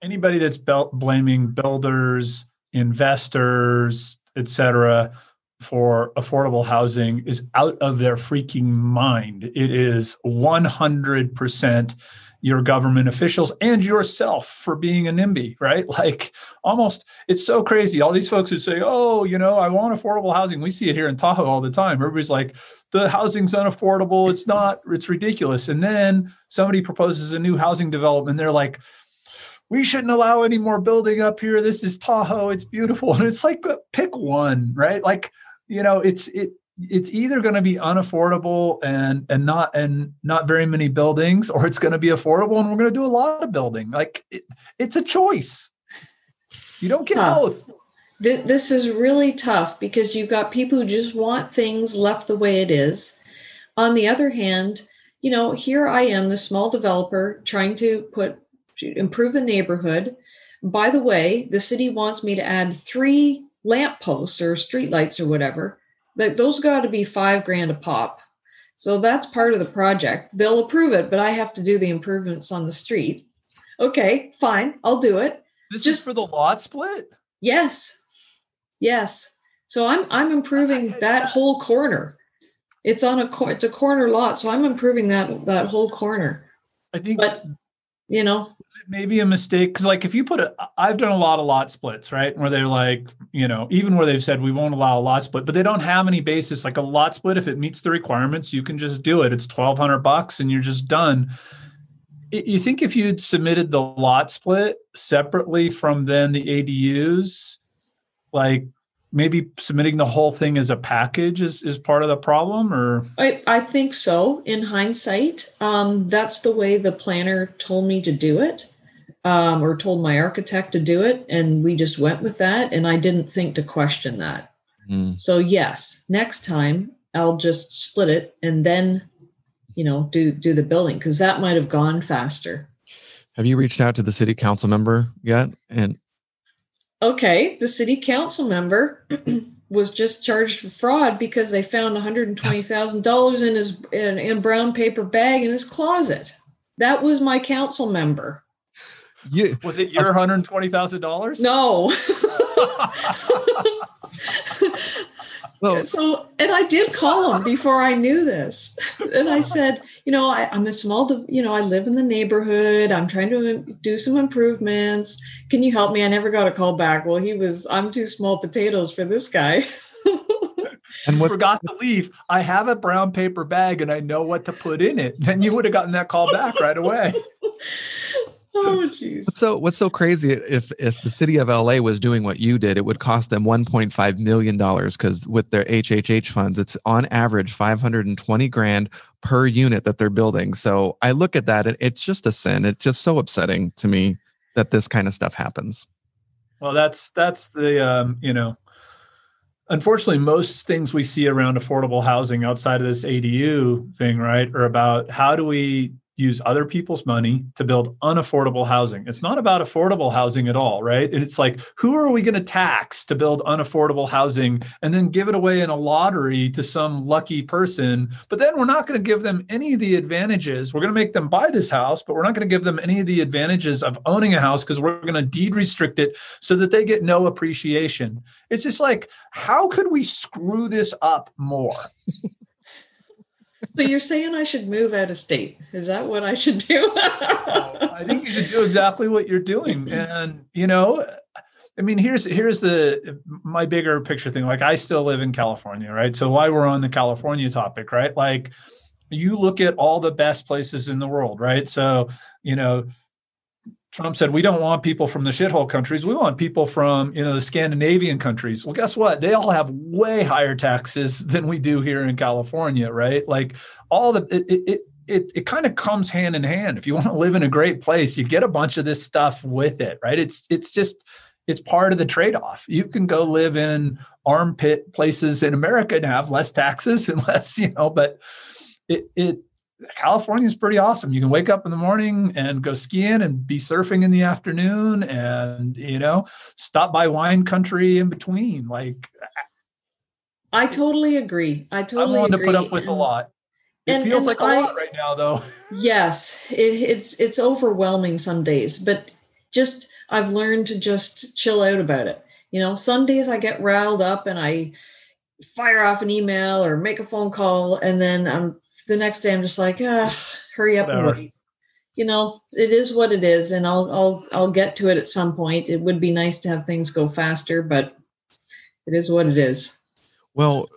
anybody that's blaming builders, investors, etc., for affordable housing is out of their freaking mind. It is 100% your government officials and yourself for being a NIMBY, right? Like almost, it's so crazy. All these folks who say, oh, you know, I want affordable housing. We see it here in Tahoe all the time. Everybody's like, the housing's unaffordable. It's not, it's ridiculous. And then somebody proposes a new housing development. They're like, we shouldn't allow any more building up here. This is Tahoe. It's beautiful. And it's like, pick one, right? Like, you know, it's, it, it's either going to be unaffordable and and not and not very many buildings or it's going to be affordable and we're going to do a lot of building. Like it, it's a choice. You don't get tough. both. This is really tough because you've got people who just want things left the way it is. On the other hand you know here i am the small developer trying to put improve the neighborhood. By the way the city wants me to add three lamp posts or street lights or whatever that those got to be five grand a pop. So that's part of the project. They'll approve it, but I have to do the improvements on the street. Okay, fine, I'll do it. This Just, is for the lot split? Yes. Yes. So I'm I'm improving that whole corner. It's on a it's a corner lot, so I'm improving that that whole corner. I think but you know maybe a mistake? Because like if you put a i've done a lot of lot splits right? Where they're like you know even where they've said we won't allow a lot split but they don't have any basis. Like a lot split if it meets the requirements you can just do it. It's 1200 bucks and you're just done. You think if you'd submitted the lot split separately from then the adus like maybe submitting the whole thing as a package is, is part of the problem or? I, I think so in hindsight. Um, that's the way the planner told me to do it um, or told my architect to do it and we just went with that and i didn't think to question that. Mm. so yes next time i'll just split it and then you know do do the building because that might have gone faster. Have you reached out to the city council member yet? And okay, the city council member was just charged for fraud because they found $120,000 in his in, in, brown paper bag in his closet. That was my council member. Yeah. Was it your uh, $120,000? No. well, so and I did call him before I knew this, and I said, you know, I, am a small, you know, I live in the neighborhood. I'm trying to do some improvements. Can you help me? I never got a call back. Well, he was, I'm too small potatoes for this guy. and what, forgot to leave. I have a brown paper bag and I know what to put in it. Then you would have gotten that call back right away. oh jeez. So what's so crazy if if the city of la was doing what you did it would cost them 1.5 million dollars because with their hhh funds it's on average 520 grand per unit that they're building. So i look at that and it's just a sin. It's just so upsetting to me that this kind of stuff happens. Well that's that's the um you know unfortunately most things we see around affordable housing outside of this adu thing right are about how do we use other people's money to build unaffordable housing. It's not about affordable housing at all, right? And It's like, who are we going to tax to build unaffordable housing and then give it away in a lottery to some lucky person? But then we're not going to give them any of the advantages. We're going to make them buy this house, but we're not going to give them any of the advantages of owning a house because we're going to deed restrict it so that they get no appreciation. It's just like, how could we screw this up more? So you're saying I should move out of state? Is that what I should do? I think you should do exactly what you're doing. And you know, I mean, here's here's the my bigger picture thing. Like I still live in California, right? So why we're on the California topic, right? Like you look at all the best places in the world, right? So, you know, Trump said we don't want people from the shithole countries. We want people from you know the Scandinavian countries. Well, guess what? They all have way higher taxes than we do here in California, right? Like all the it it it, it kind of comes hand in hand. If you want to live in a great place, you get a bunch of this stuff with it, right? It's it's just it's part of the trade-off. You can go live in armpit places in America and have less taxes and less, you know, but it it California is pretty awesome. You can wake up in the morning and go skiing and be surfing in the afternoon and, you know, stop by wine country in between. Like, I totally agree. I totally I'm willing agree. to put up with a lot. It and- feels and like a I- lot right now, though. Yes, it, it's it's overwhelming some days, but just I've learned to just chill out about it. You know, some days I get riled up and I fire off an email or make a phone call, and then I'm the next day I'm just like, ah, hurry up Whatever. and wait. You know, it is what it is, and I'll I'll I'll get to it at some point. It would be nice to have things go faster, but it is what it is. Well,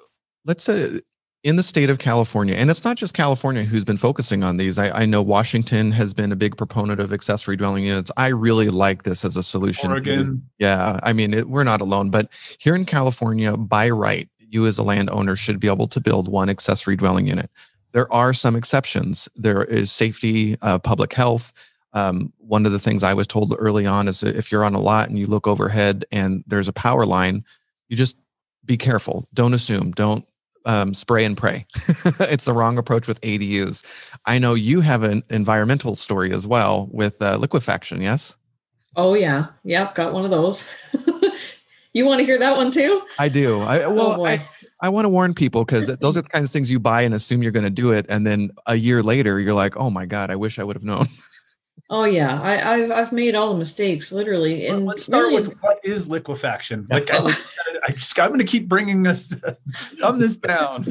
let's say in the state of California, and it's not just California who's been focusing on these. I, I know Washington has been a big proponent of accessory dwelling units. I really like this as a solution. Oregon. Yeah, I mean, it, we're not alone, but here in California, by right, you as a landowner should be able to build one accessory dwelling unit. There are some exceptions. There is safety, uh, public health. Um, one of the things I was told early on is if you're on a lot and you look overhead and there's a power line, you just be careful. Don't assume. Don't um, spray and pray. it's the wrong approach with ADUs. I know you have an environmental story as well with uh, liquefaction. Yes, Oh yeah, yep, got one of those. you want to hear that one too? I do. I, well, oh boy. I, I want to warn people because those are the kinds of things you buy and assume you're going to do it, and then a year later you're like, "Oh my god, I wish I would have known." Oh yeah, I, I've I've made all the mistakes literally. Well, And Let's start really, with what is liquefaction. Like, oh. I, I just, I'm going to keep bringing this, dumb this down.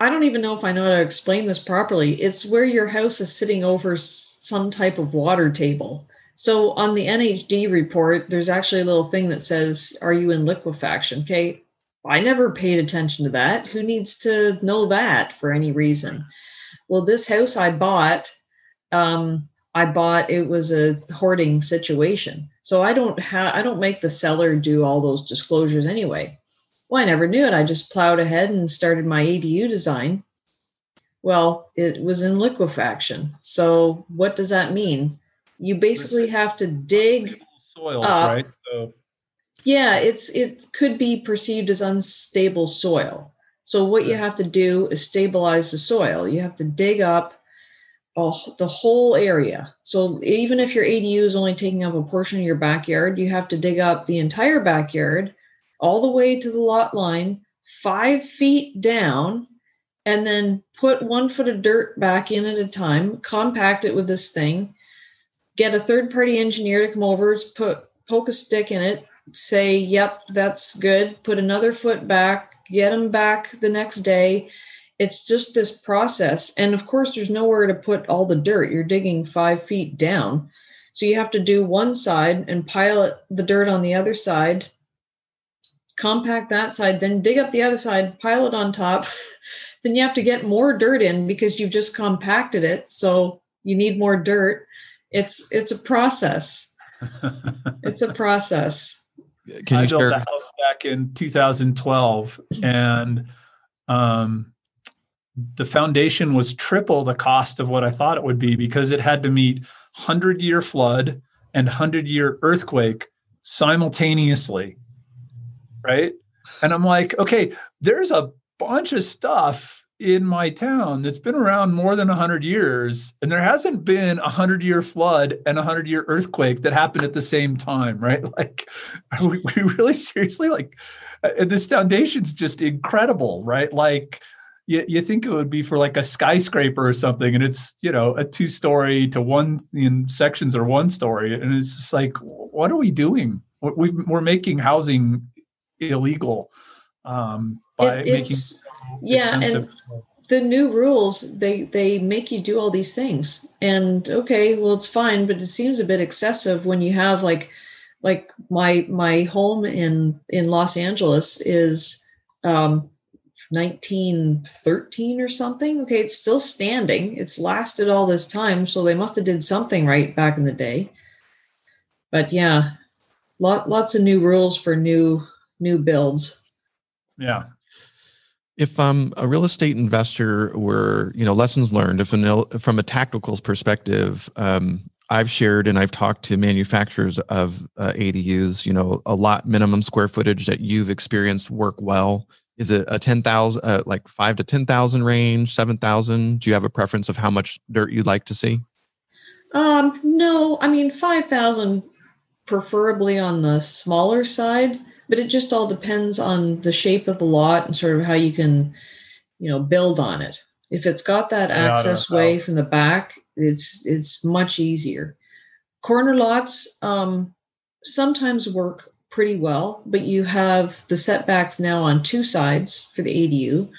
I don't even know if I know how to explain this properly. It's where your house is sitting over some type of water table. So on the NHD report, there's actually a little thing that says, "Are you in liquefaction?" Okay, I never paid attention to that. Who needs to know that for any reason? Well, this house I bought, um, I bought it was a hoarding situation. So I don't have I don't make the seller do all those disclosures anyway. Well, I never knew it. I just plowed ahead and started my ADU design. Well, it was in liquefaction. So what does that mean? You basically have to dig soils, up. right? So yeah, it's it could be perceived as unstable soil. So what you have to do is stabilize the soil. You have to dig up a- the whole area. So even if your ADU is only taking up a portion of your backyard, you have to dig up the entire backyard all the way to the lot line, five feet down, and then put one foot of dirt back in at a time, compact it with this thing, get a third party engineer to come over, put poke a stick in it, say, yep, that's good, put another foot back, get them back the next day. It's just this process. And of course, there's nowhere to put all the dirt. You're digging five feet down. So you have to do one side and pile it, the dirt on the other side, compact that side, then dig up the other side, pile it on top. then you have to get more dirt in because you've just compacted it. So you need more dirt. It's it's a process. It's a process. Can I built share? a house back in 2012, and um, the foundation was triple the cost of what I thought it would be because it had to meet 100 year flood and 100 year earthquake simultaneously. Right. And I'm like, okay, there's a bunch of stuff in my town that's been around more than 100 years and there hasn't been a 100 year flood and a 100 year earthquake that happened at the same time right? Like we, we really seriously like uh, this foundation's just incredible right? Like you, you think it would be for like a skyscraper or something and it's you know a two story to one in sections or one story and it's just like what are we doing? We are making housing illegal um, by It- making it's- yeah, and the new rules they they make you do all these things. And okay well it's fine but it seems a bit excessive when you have like like my my home in in los angeles is um 1913 or something. Okay it's still standing. It's lasted all this time so they must have did something right back in the day. But yeah lot, lots of new rules for new new builds yeah. If um, a real estate investor were you know lessons learned if an, from a tactical perspective um, i've shared and i've talked to manufacturers of uh, adus you know a lot minimum square footage that you've experienced work well. Is it a 10000 uh, like 5 to 10000 range 7000 do you have a preference of how much dirt you'd like to see? Um, no, I mean five thousand, preferably on the smaller side, but it just all depends on the shape of the lot and sort of how you can, you know, build on it. If it's got that Yeah, access way from the back, it's it's much easier. Corner lots um, sometimes work pretty well, but you have the setbacks now on two sides for the ADU.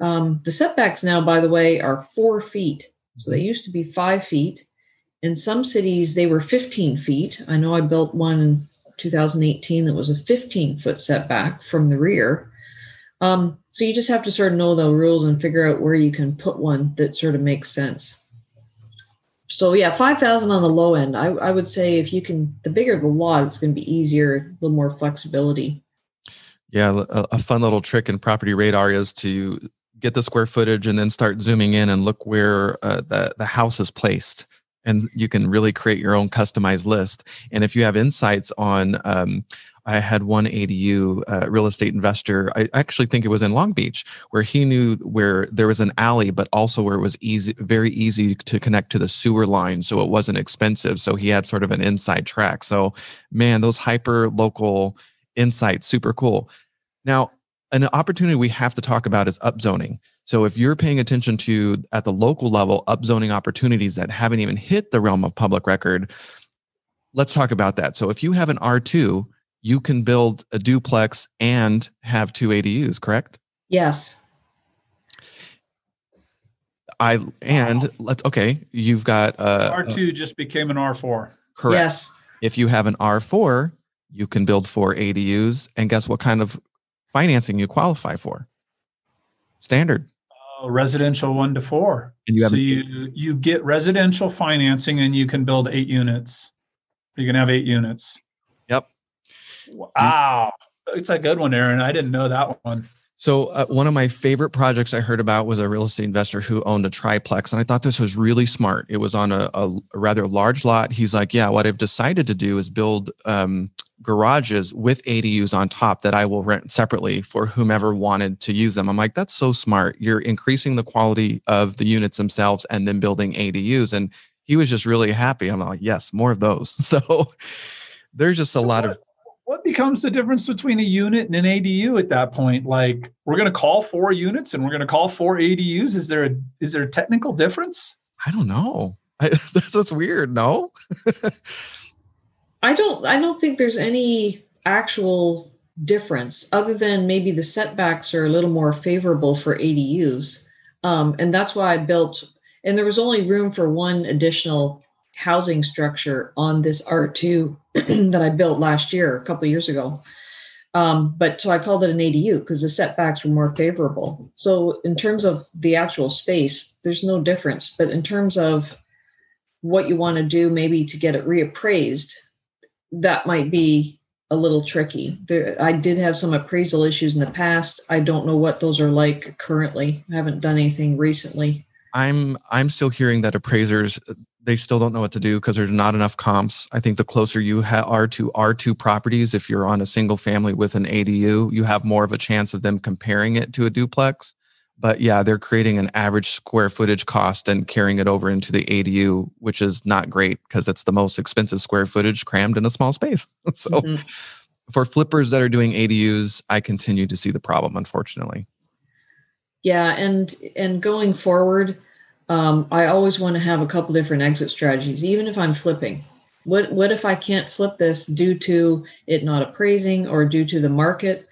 Um, the setbacks now, by the way, are four feet. So they used to be five feet. In some cities, they were 15 feet. I know I built one 2018 that was a 15 foot setback from the rear. Um, so you just have to sort of know the rules and figure out where you can put one that sort of makes sense. So yeah, 5,000 on the low end. I, I would say if you can, the bigger the lot, it's going to be easier, a little more flexibility. Yeah, a, a fun little trick in Property Radar is to get the square footage and then start zooming in and look where uh, the the house is placed, and you can really create your own customized list. And if you have insights on, um, I had one ADU uh, real estate investor. I actually think it was in Long Beach where he knew where there was an alley, but also where it was easy, very easy to connect to the sewer line, so it wasn't expensive. So he had sort of an inside track. So man, those hyper local insights, super cool. Now, an opportunity we have to talk about is upzoning. So if you're paying attention to at the local level upzoning opportunities that haven't even hit the realm of public record, let's talk about that. So if you have an R2, you can build a duplex and have two ADUs, correct? Yes. I and let's okay, you've got uh R2 just became an R4. correct. Yes. If you have an R4, you can build four ADUs and guess what kind of financing you qualify for? Standard. Oh, residential one to four. And you have so an- you you get residential financing and you can build eight units. You can have eight units. Yep. Wow. It's a good one, Aaron. I didn't know that one. So uh, one of my favorite projects I heard about was a real estate investor who owned a triplex, and I thought this was really smart. It was on a, a, rather large lot. He's like, "Yeah, what I've decided to do is build um, garages with ADUs on top that I will rent separately for whomever wanted to use them." I'm like, "That's so smart. You're increasing the quality of the units themselves and then building ADUs." And he was just really happy. I'm like, "Yes, more of those." So there's just a So lot what, of what becomes the difference between a unit and an ADU at that point? Like we're going to call four units and we're going to call four ADUs. Is there a is there a technical difference? I don't know. I, that's what's weird. No. I don't I don't think there's any actual difference other than maybe the setbacks are a little more favorable for ADUs. Um, and that's why I built and there was only room for one additional housing structure on this R2 that I built last year, a couple of years ago. Um, but so I called it an ADU because the setbacks were more favorable. So in terms of the actual space, there's no difference. But in terms of what you want to do, maybe to get it reappraised, that might be a little tricky. There, I did have some appraisal issues in the past. I don't know what those are like currently. I haven't done anything recently. I'm I'm still hearing that appraisers they still don't know what to do because there's not enough comps. I think the closer you ha- are to R2 properties, if you're on a single family with an ADU, you have more of a chance of them comparing it to a duplex. but yeah, they're creating an average square footage cost and carrying it over into the ADU, which is not great because it's the most expensive square footage crammed in a small space. so mm-hmm. for flippers that are doing ADUs, I continue to see the problem, unfortunately. Yeah, and and going forward, um, I always want to have a couple different exit strategies, even if I'm flipping. What what if I can't flip this due to it not appraising or due to the market?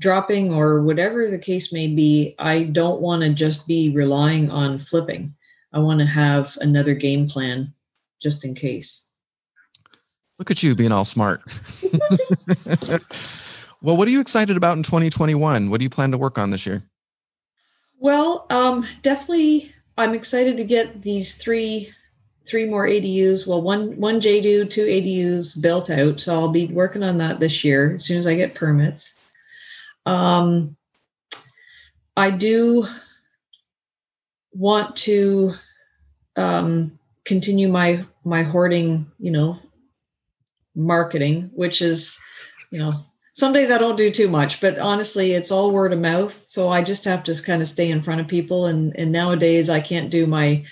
dropping or whatever the case may be, I don't want to just be relying on flipping. I want to have another game plan just in case. Look at you being all smart. well, what are you excited about in 2021? What do you plan to work on this year? Well, um, definitely, I'm excited to get these three three more ADUs. Well, one one JDU, two ADUs built out. So I'll be working on that this year as soon as I get permits. Um, I do want to um, continue my my hoarding, you know, marketing, which is, you know, some days I don't do too much, but honestly, it's all word of mouth. So I just have to kind of stay in front of people. And and nowadays I can't do my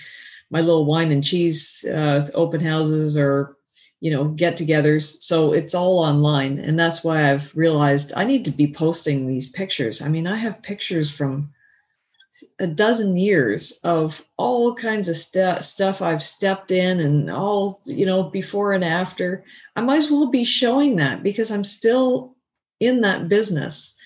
my little wine and cheese uh, open houses or you know get-togethers so it's all online and that's why i've realized i need to be posting these pictures i mean i have pictures from a dozen years of all kinds of st- stuff i've stepped in and all you know before and after i might as well be showing that because i'm still in that business.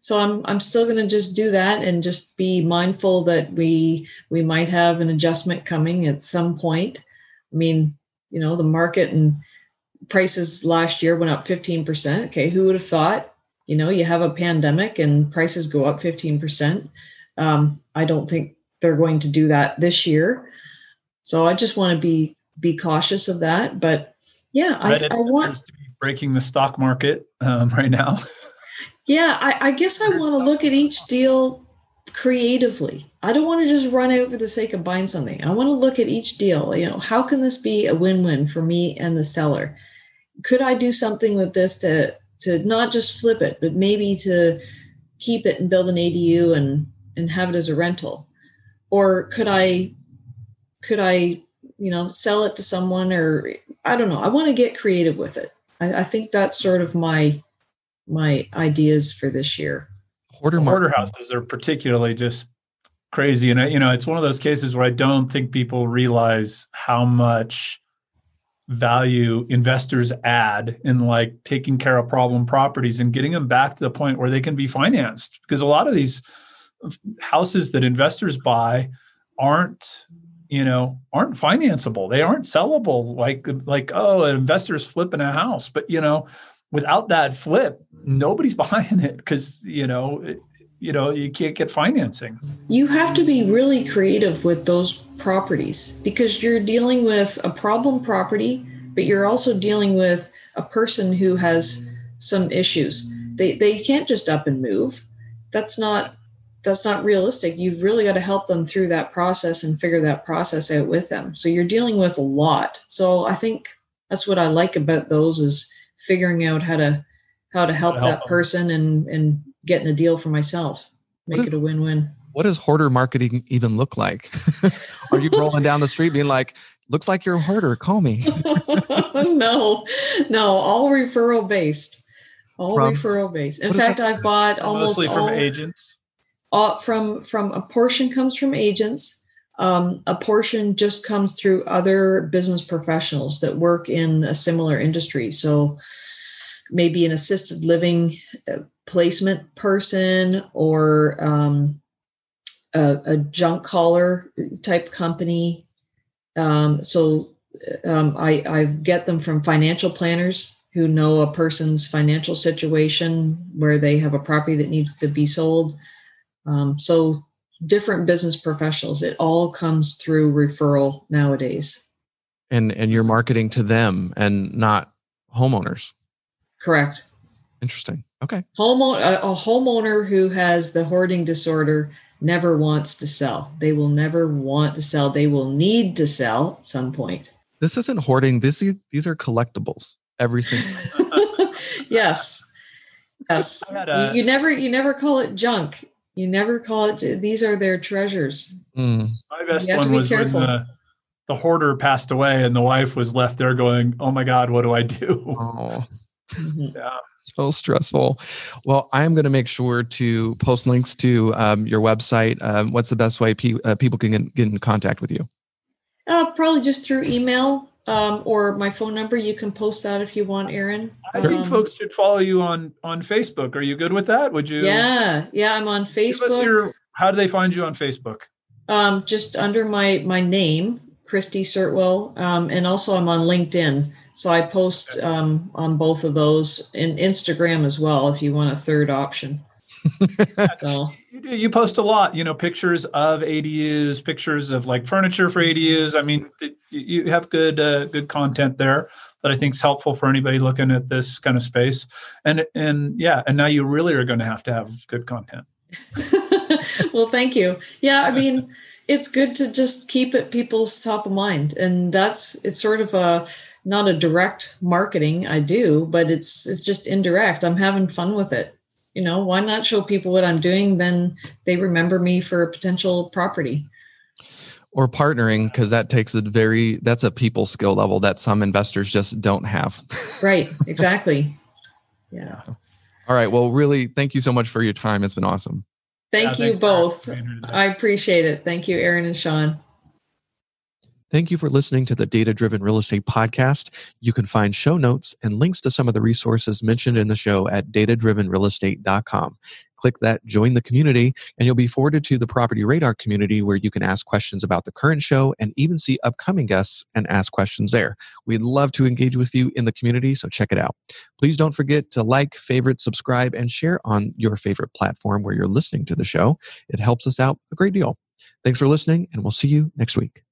So i'm i'm still going to just do that and just be mindful that we we might have an adjustment coming at some point. I mean you know the market and prices last year went up 15% okay who would have thought you know you have a pandemic and prices go up 15% um, i don't think they're going to do that this year. So i just want to be be cautious of that but yeah I, I, want to be breaking the stock market um, right now yeah I, I guess i want to look at each deal creatively. I don't want to just run out for the sake of buying something. I want to look at each deal. You know, how can this be a win-win for me and the seller? Could I do something with this to to not just flip it, but maybe to keep it and build an ADU and and have it as a rental? Or could I could I, you know, sell it to someone or I don't know. I want to get creative with it. I, I think that's sort of my my ideas for this year. Hoarder, hoarder houses are particularly just crazy, and you know it's one of those cases where I don't think people realize how much value investors add in like taking care of problem properties and getting them back to the point where they can be financed. Because a lot of these uh, houses that investors buy aren't you know aren't financeable they aren't sellable like like oh an investor's flipping a house but you know without that flip, nobody's buying it because you know it, you know you can't get financing. You have to be really creative with those properties because you're dealing with a problem property, but you're also dealing with a person who has some issues. They they can't just up and move. That's not that's not realistic. You've really got to help them through that process and figure that process out with them. So you're dealing with a lot. So I think that's what I like about those is figuring out how to how to help, help that them. person and and getting a deal for myself make is, it a win-win what does hoarder marketing even look like are you rolling down the street being like looks like you're a hoarder call me no no all referral based all from, referral based in fact i've bought almost mostly from all, agents all, from from a portion comes from agents um, a portion just comes through other business professionals that work in a similar industry. So maybe an assisted living uh, placement person or um, a, a, junk caller type company. Um, so um, I, I get them from financial planners who know a person's financial situation where they have a property that needs to be sold. Um, so different business professionals. It all comes through referral nowadays. And and you're marketing to them and not homeowners. Correct. Interesting. Okay. Homeowner a, a homeowner who has the hoarding disorder never wants to sell. They will never want to sell. They will need to sell at some point. This isn't hoarding. This these are collectibles. Every single. yes. Yes. A, you, you never you never call it junk You never call it. These are their treasures. Mm. My best one was careful. when the, the hoarder passed away and the wife was left there going, "Oh my God, what do I do?" Oh. Mm-hmm. Yeah. So stressful. Well, I'm going to make sure to post links to um, your website. Um, what's the best way pe- uh, people can get, get in contact with you? Uh, probably just through email um, or my phone number. You can post that if you want, Aaron. I think um, folks should follow you on on Facebook. Are you good with that? Would you? Yeah, yeah, I'm on Facebook. Your, how do they find you on Facebook? Um, just under my my name, Christy Sirtwell, um, and also I'm on LinkedIn. So I post um, on both of those and Instagram as well if you want a third option. so you post a lot, you know, pictures of ADUs, pictures of like furniture for ADUs. I mean, you have good uh, good content there that I think is helpful for anybody looking at this kind of space. And and yeah, and now you really are going to have to have good content. well, thank you. Yeah, I mean, it's good to just keep it people's top of mind, and that's it's sort of a not a direct marketing I do, but it's it's just indirect. I'm having fun with it. You know, why not show people what I'm doing? Then they remember me for a potential property. Or partnering, because that takes a very that's a people skill level that some investors just don't have. right. Exactly. Yeah. All right. Well, really, thank you so much for your time. It's been awesome. Thank yeah, you both. I appreciate it. Thank you, Aaron and Sean. Thank you for listening to the Data Driven Real Estate Podcast. You can find show notes and links to some of the resources mentioned in the show at datadrivenrealestate.com. Click that join the community, and you'll be forwarded to the Property Radar community where you can ask questions about the current show and even see upcoming guests and ask questions there. We'd love to engage with you in the community, so check it out. Please don't forget to like, favorite, subscribe, and share on your favorite platform where you're listening to the show. It helps us out a great deal. Thanks for listening, and we'll see you next week.